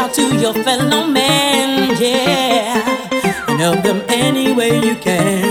out to your fellow men, yeah, and help them any way you can.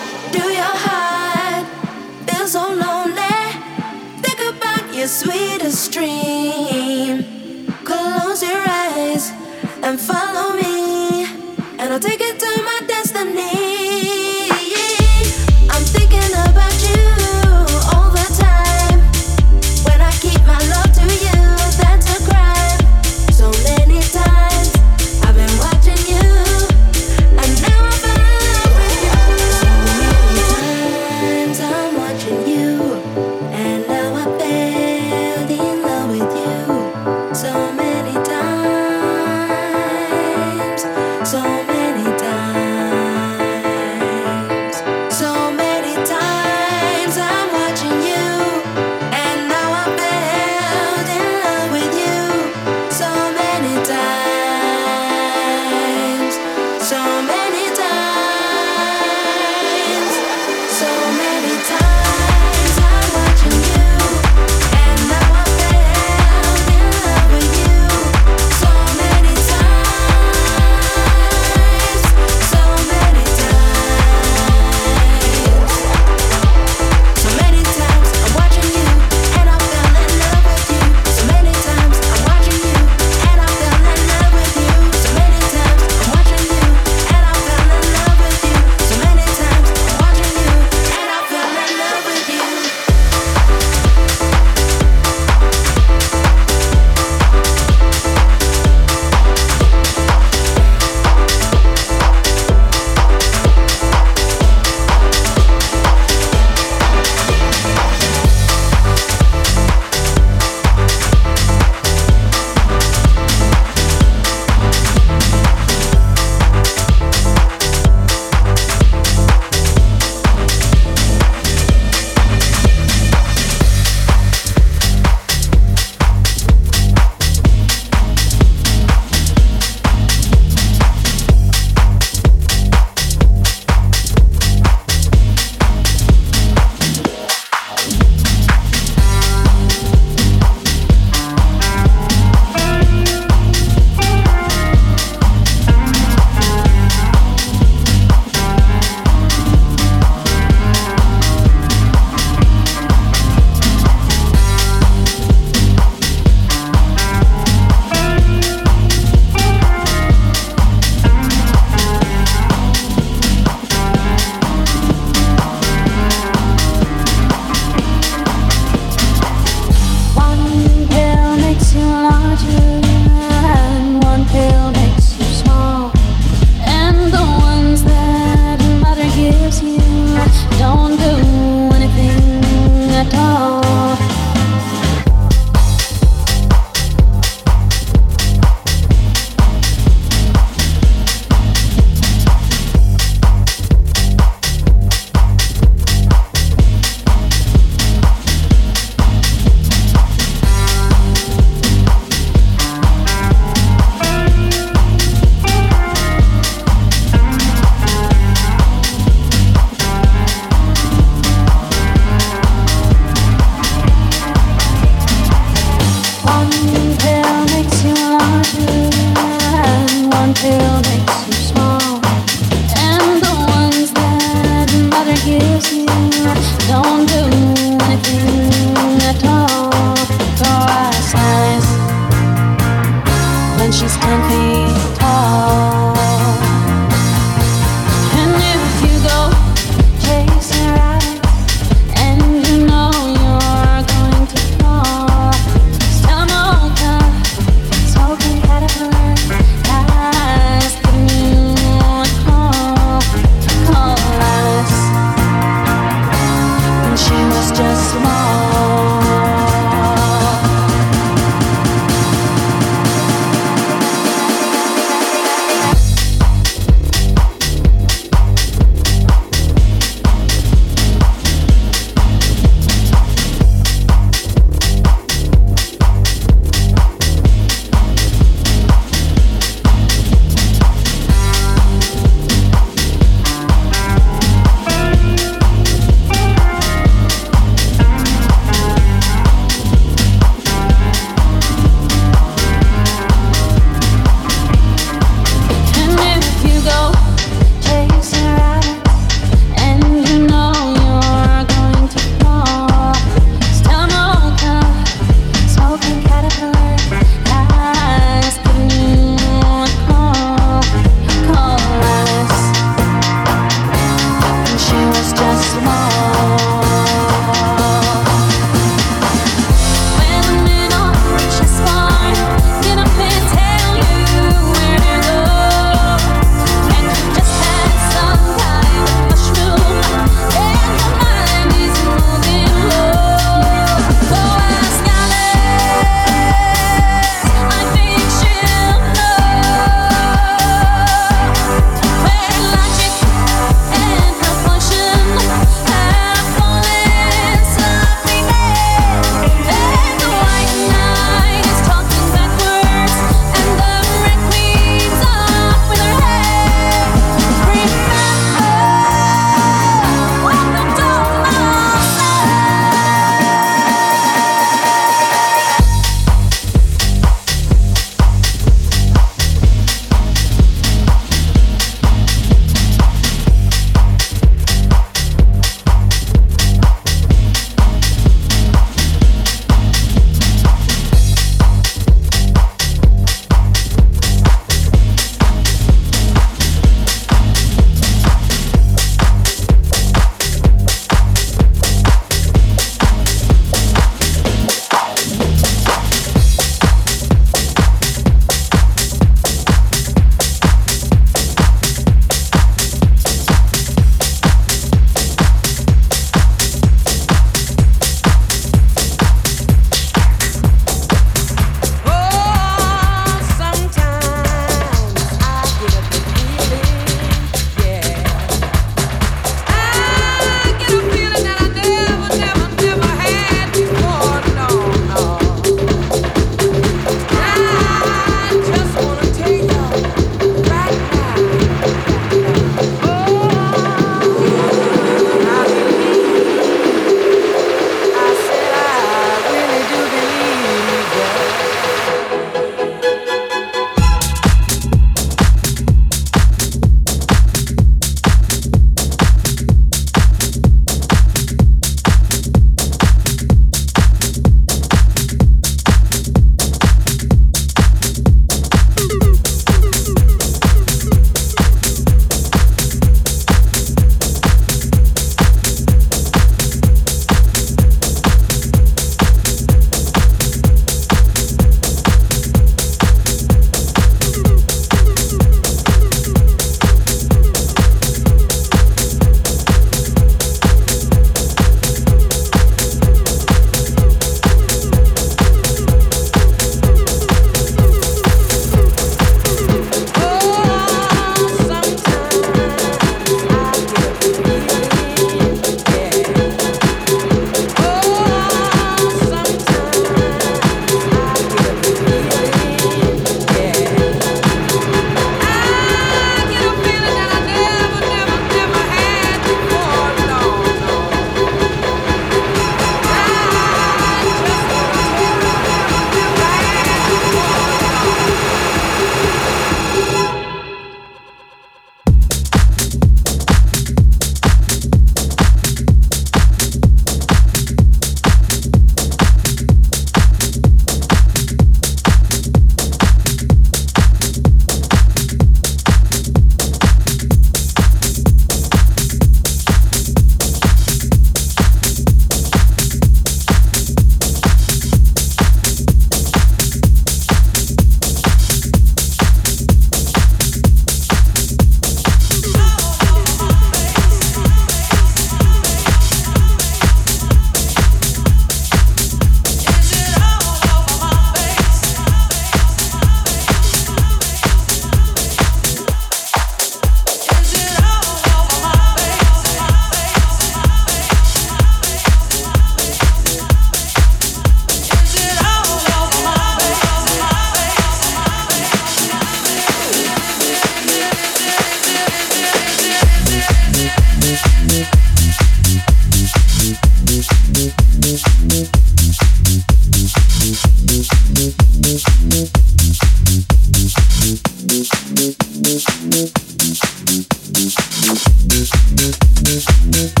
Welcome to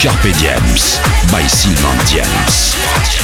Carpe Diems by Sylvain Diems.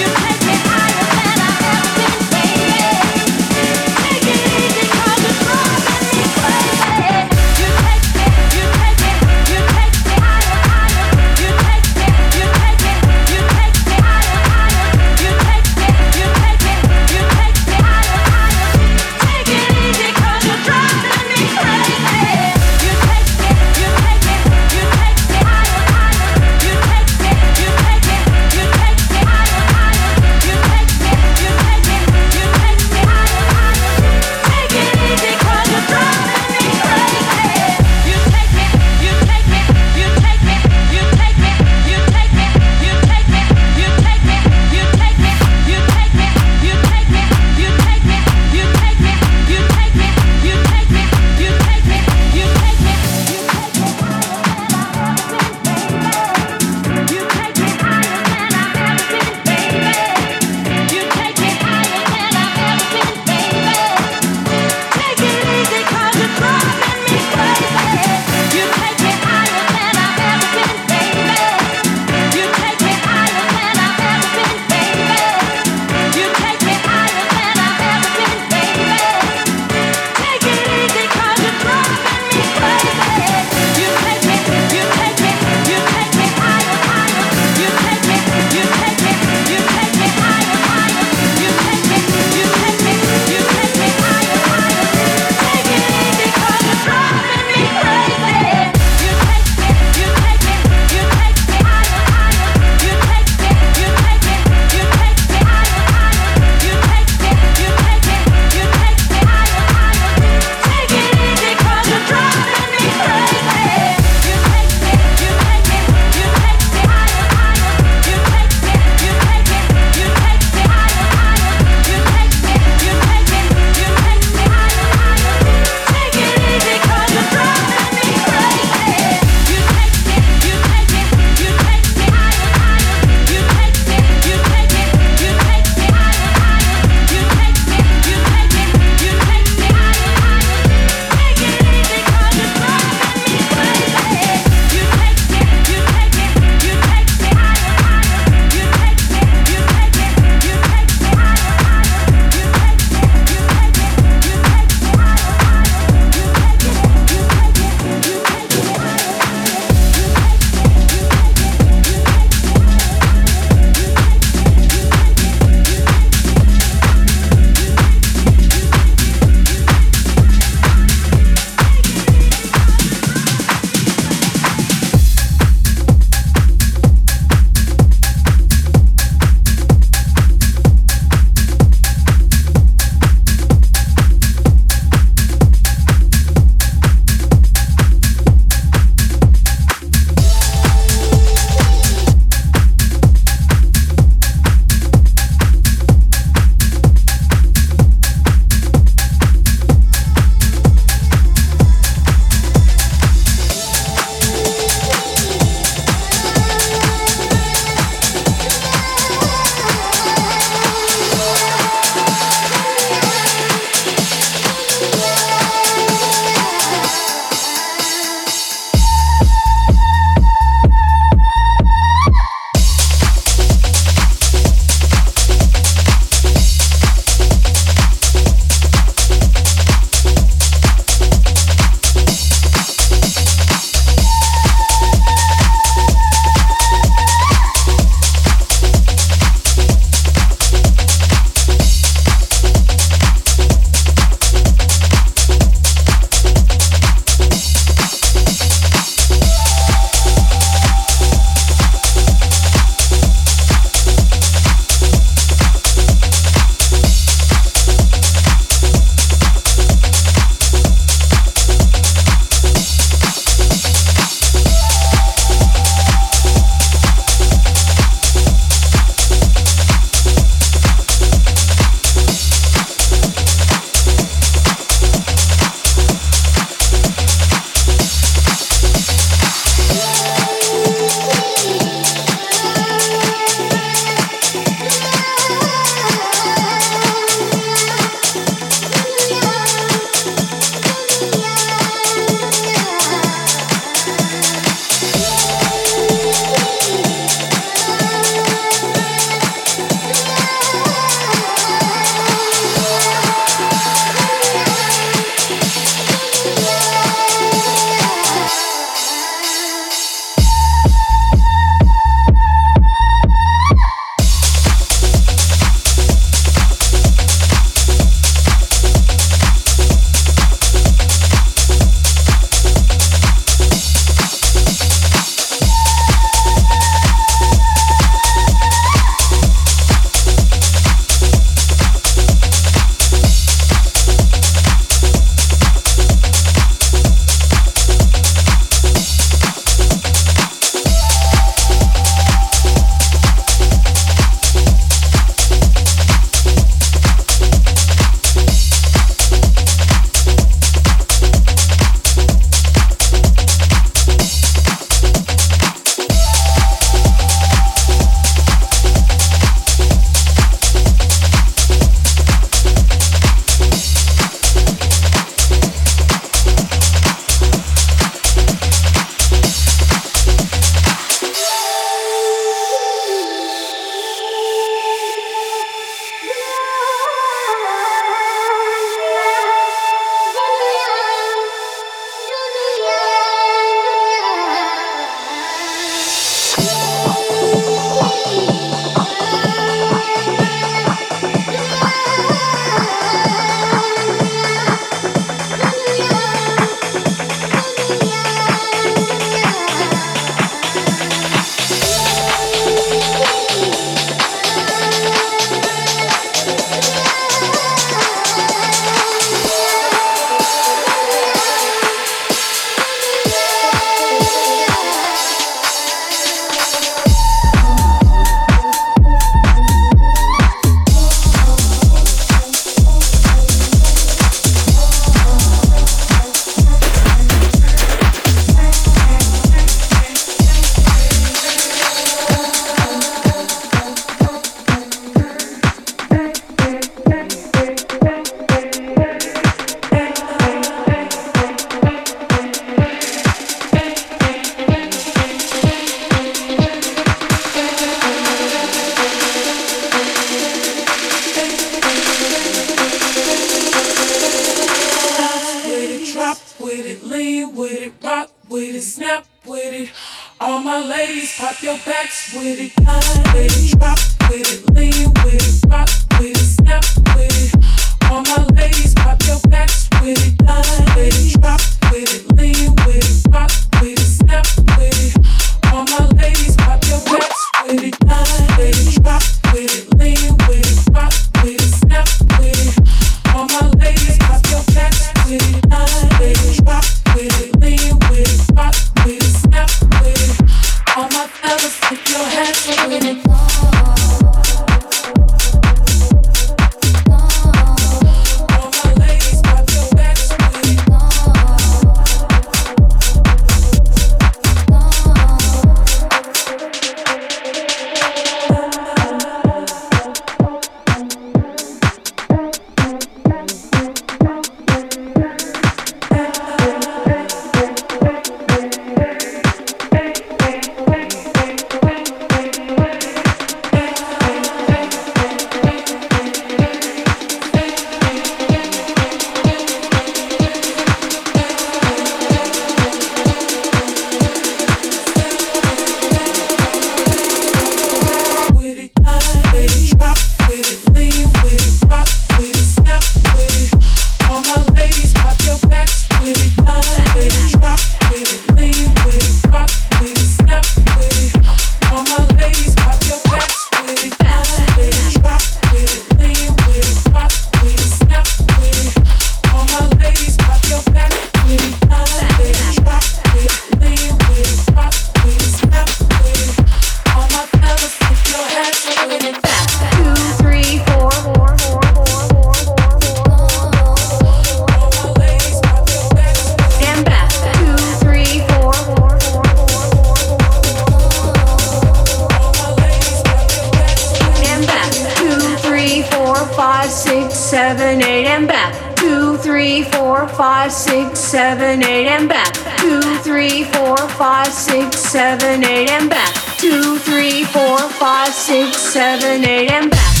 Six, seven, eight, and back.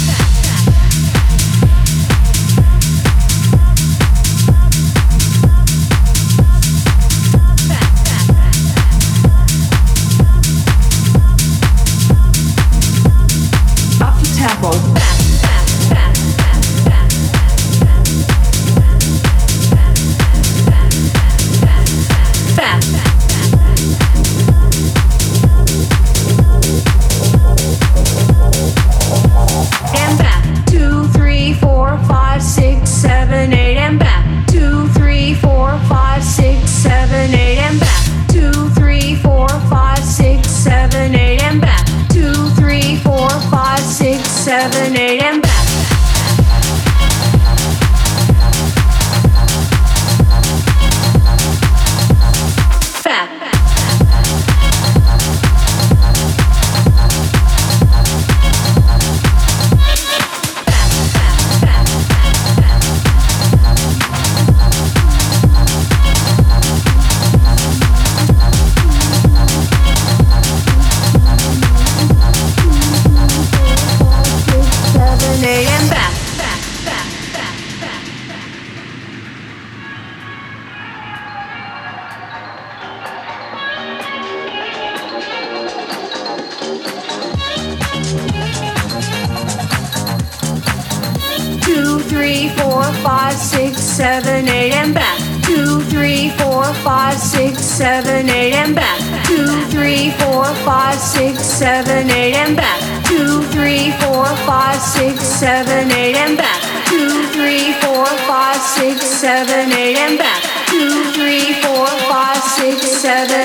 Six,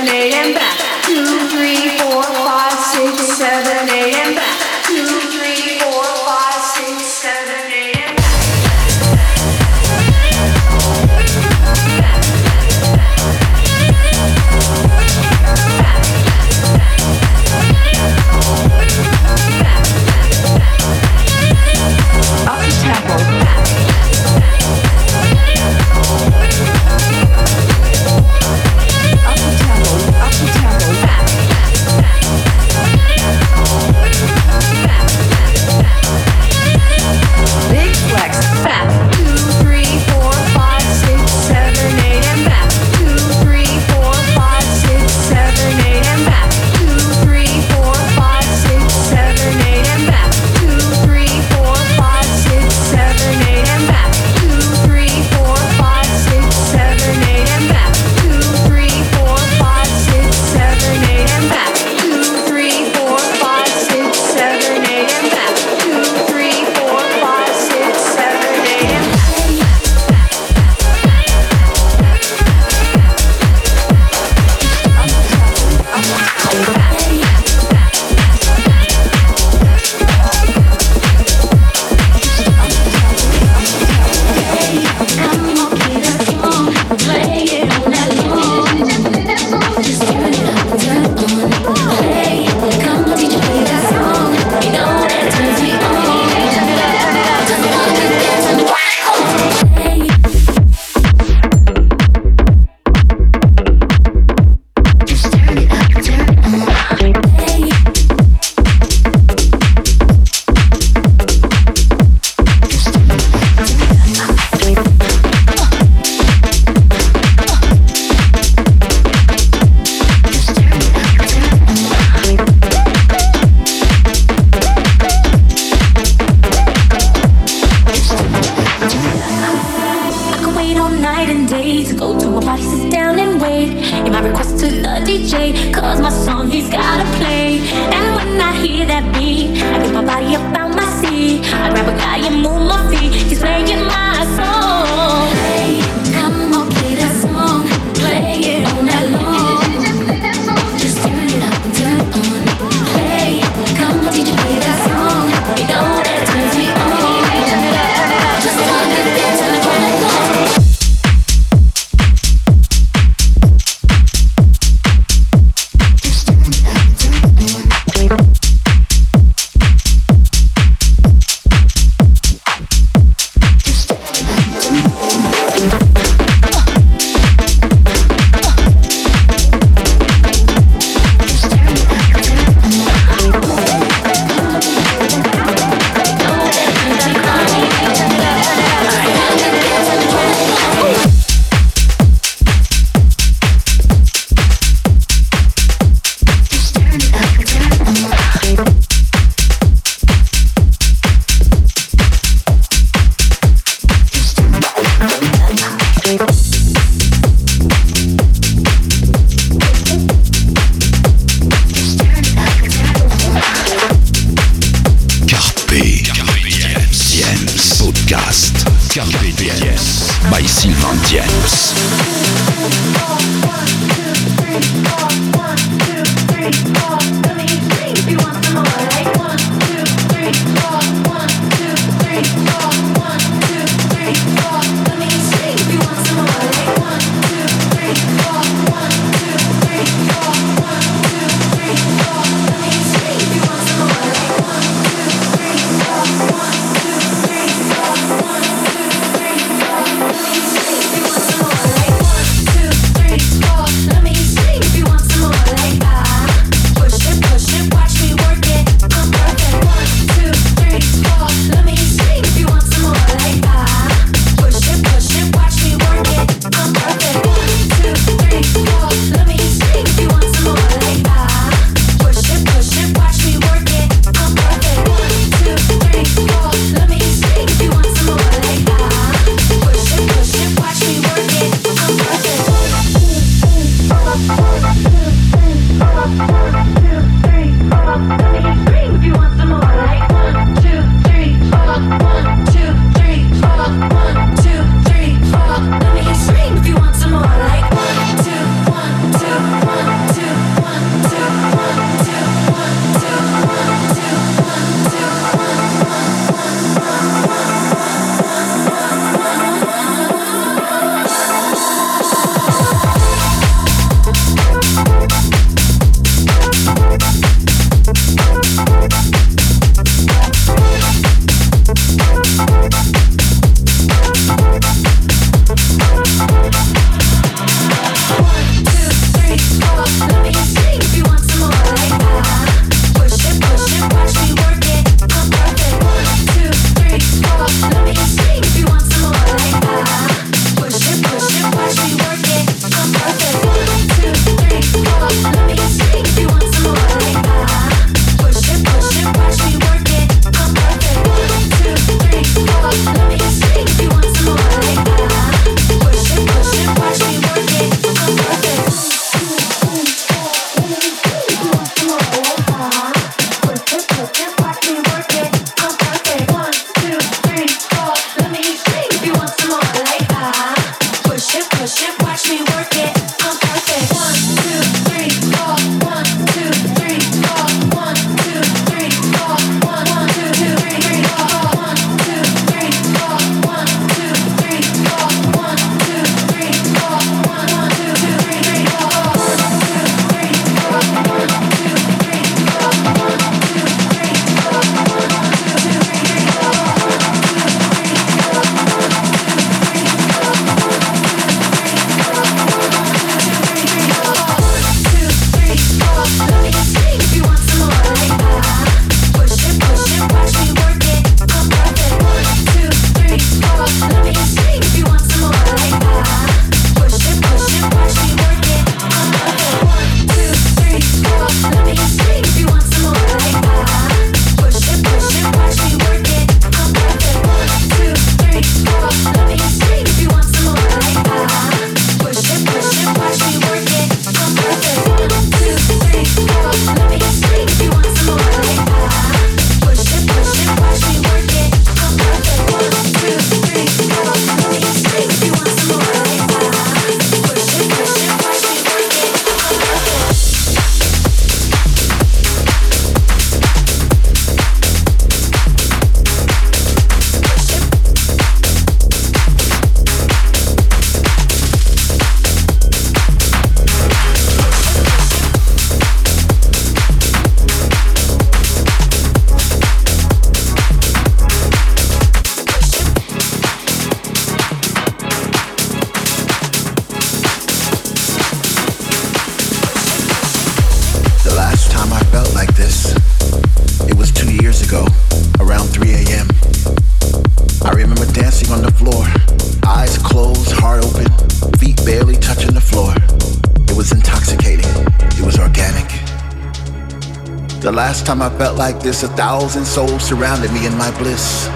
time I felt like this, a thousand souls surrounded me in my bliss.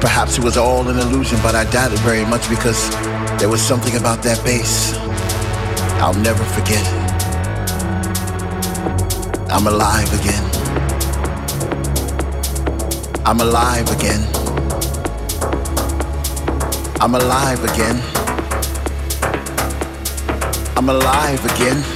Perhaps it was all an illusion, but I doubt it very much because there was something about that bass I'll never forget. I'm alive again. I'm alive again. I'm alive again. I'm alive again.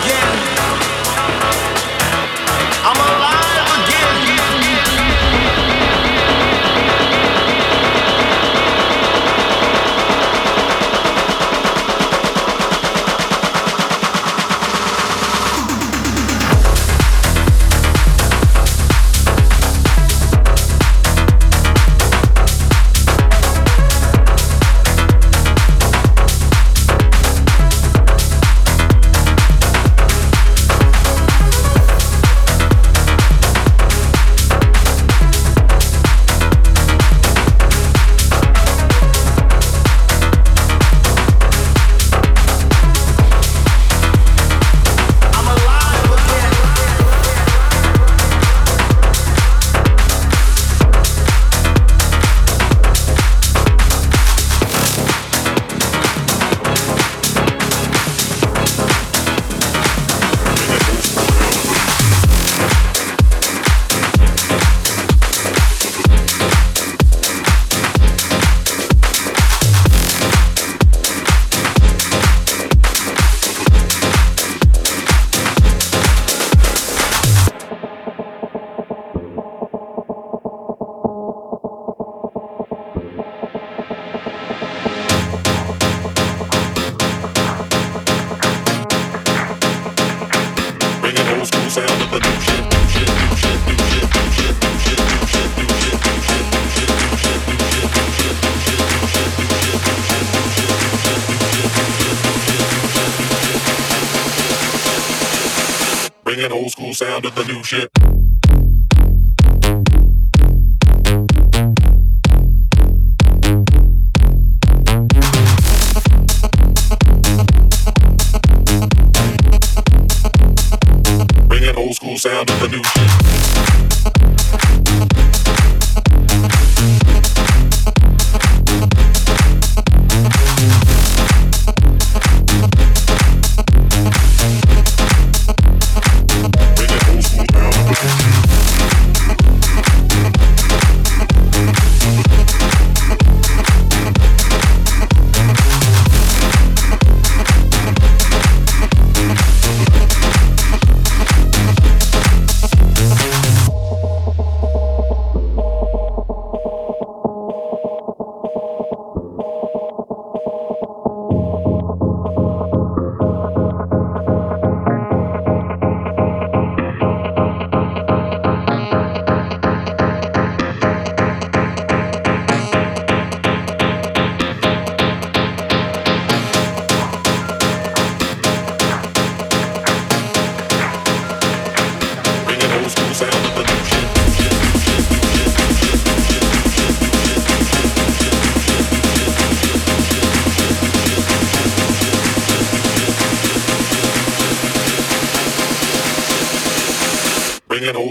Sound of the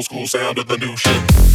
old school sound to the new shit.